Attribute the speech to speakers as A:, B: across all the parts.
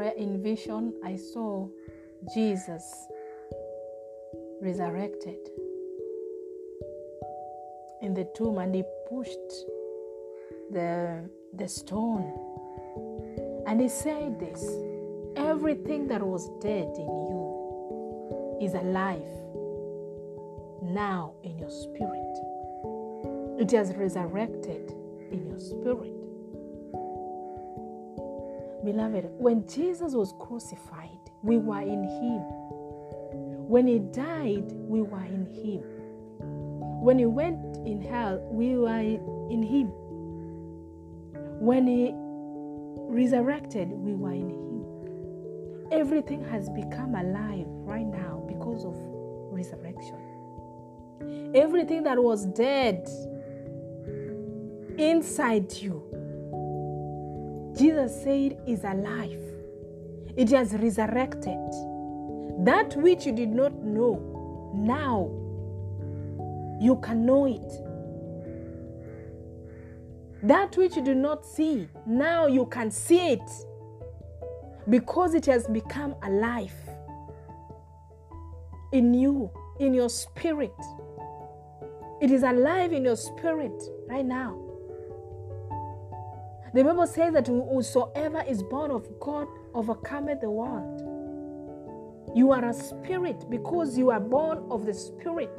A: prayer in vision, I saw Jesus resurrected in the tomb and he pushed the, the stone. And he said this everything that was dead in you is alive now in your spirit. It has resurrected in your spirit. Beloved, when Jesus was crucified, we were in him. When he died, we were in him. When he went in hell, we were in him. When he resurrected, we were in him. Everything has become alive right now because of resurrection. Everything that was dead inside you, Jesus said, is alive. It has resurrected. That which you did not know, now you can know it. That which you do not see, now you can see it because it has become alive in you, in your spirit. It is alive in your spirit right now. The Bible says that whosoever is born of God overcometh the world. You are a spirit because you are born of the Spirit.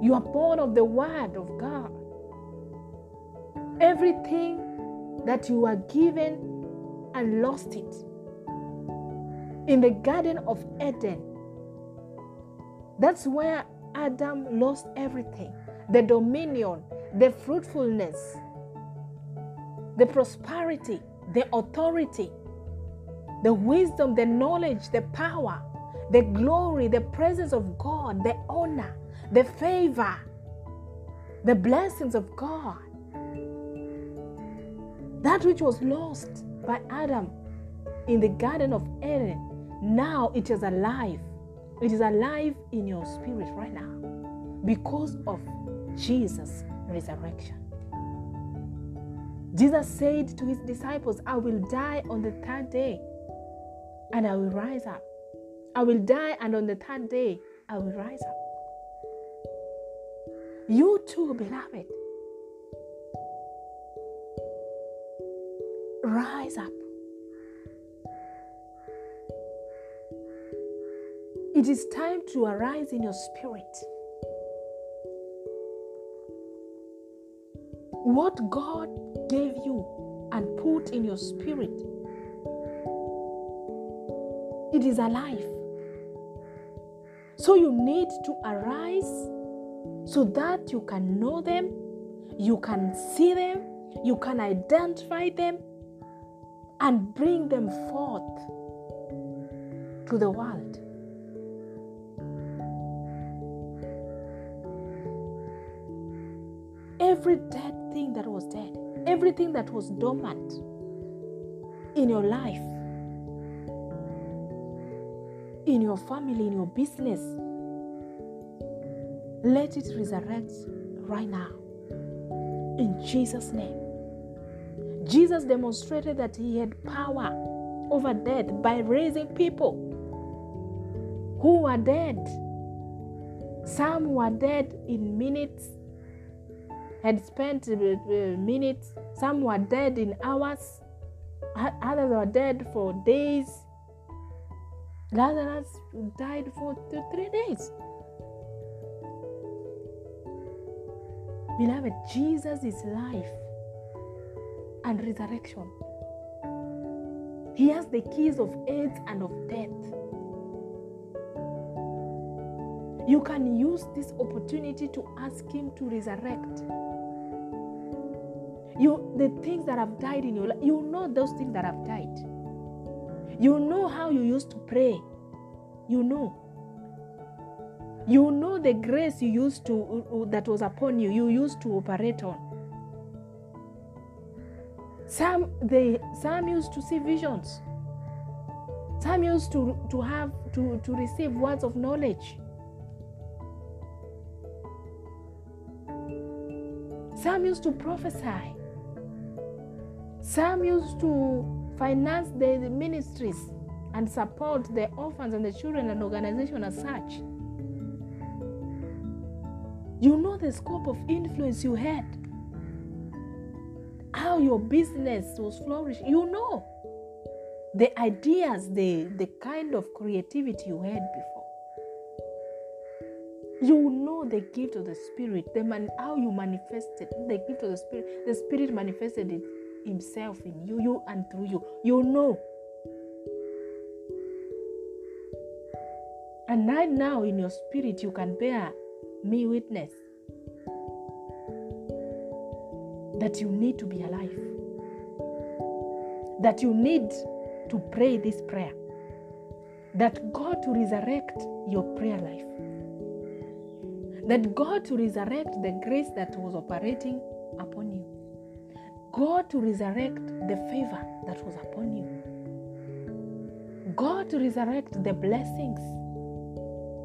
A: You are born of the Word of God. Everything that you are given and lost it in the Garden of Eden. That's where Adam lost everything the dominion, the fruitfulness, the prosperity, the authority, the wisdom, the knowledge, the power, the glory, the presence of God, the honor, the favor, the blessings of God. That which was lost by Adam in the Garden of Eden, now it is alive. It is alive in your spirit right now because of Jesus' resurrection. Jesus said to his disciples, I will die on the third day and I will rise up. I will die and on the third day I will rise up. You too, beloved, rise up. It is time to arise in your spirit. What God gave you and put in your spirit, it is alive. So you need to arise so that you can know them, you can see them, you can identify them, and bring them forth to the world. Every dead thing that was dead, everything that was dormant in your life, in your family, in your business, let it resurrect right now. In Jesus' name. Jesus demonstrated that he had power over death by raising people who were dead. Some were dead in minutes, had spent uh, uh, minutes. Some were dead in hours. Others were dead for days. Lazarus died for two, three days. Beloved, Jesus is life and resurrection. He has the keys of Hades and of death. You can use this opportunity to ask Him to resurrect. You, the things that have died in your life, you know those things that have died. You know how you used to pray. You know. You know the grace you used to that was upon you. You used to operate on. Some they some used to see visions. Some used to, to have to, to receive words of knowledge. Some used to prophesy. Some used to finance the, ministries and support the orphans and the children and organization as such. You know the scope of influence you had, how your business was flourishing. You know the ideas, the, the kind of creativity you had before. You know the gift of the Spirit, the man, how you manifested the gift of the Spirit. The Spirit manifested it Himself in you, you and through you. You know. And right now, in your spirit, you can bear me witness that you need to be alive, that you need to pray this prayer, that God to resurrect your prayer life, that God to resurrect the grace that was operating upon you, God to resurrect the favor that was upon you, God to resurrect the blessings,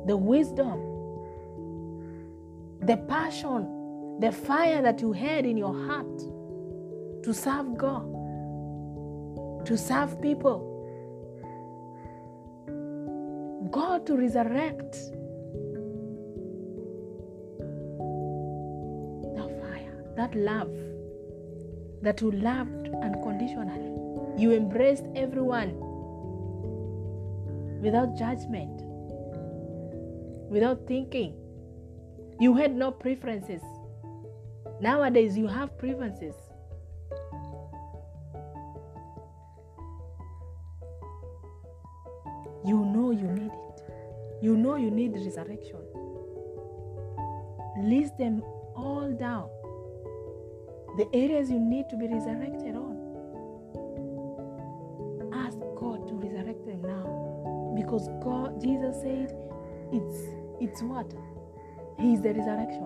A: the wisdom, the passion, the fire that you had in your heart to serve God, to serve people. God to resurrect that fire, that love that you loved unconditionally. You embraced everyone without judgment, without thinking. You had no preferences. Nowadays, you have preferences. You know you need it. You know you need resurrection. List them all down. The areas you need to be resurrected on. Ask God to resurrect them now. Because God, Jesus said, it's it's what? He is the resurrection.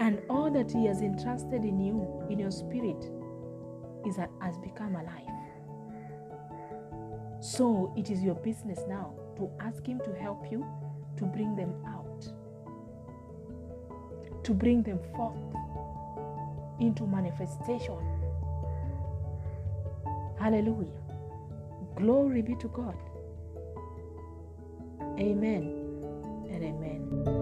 A: And all that He has entrusted in you, in your spirit, is has become alive. So it is your business now to ask Him to help you to bring them out, to bring them forth into manifestation. Hallelujah. Glory be to God. Amen and amen.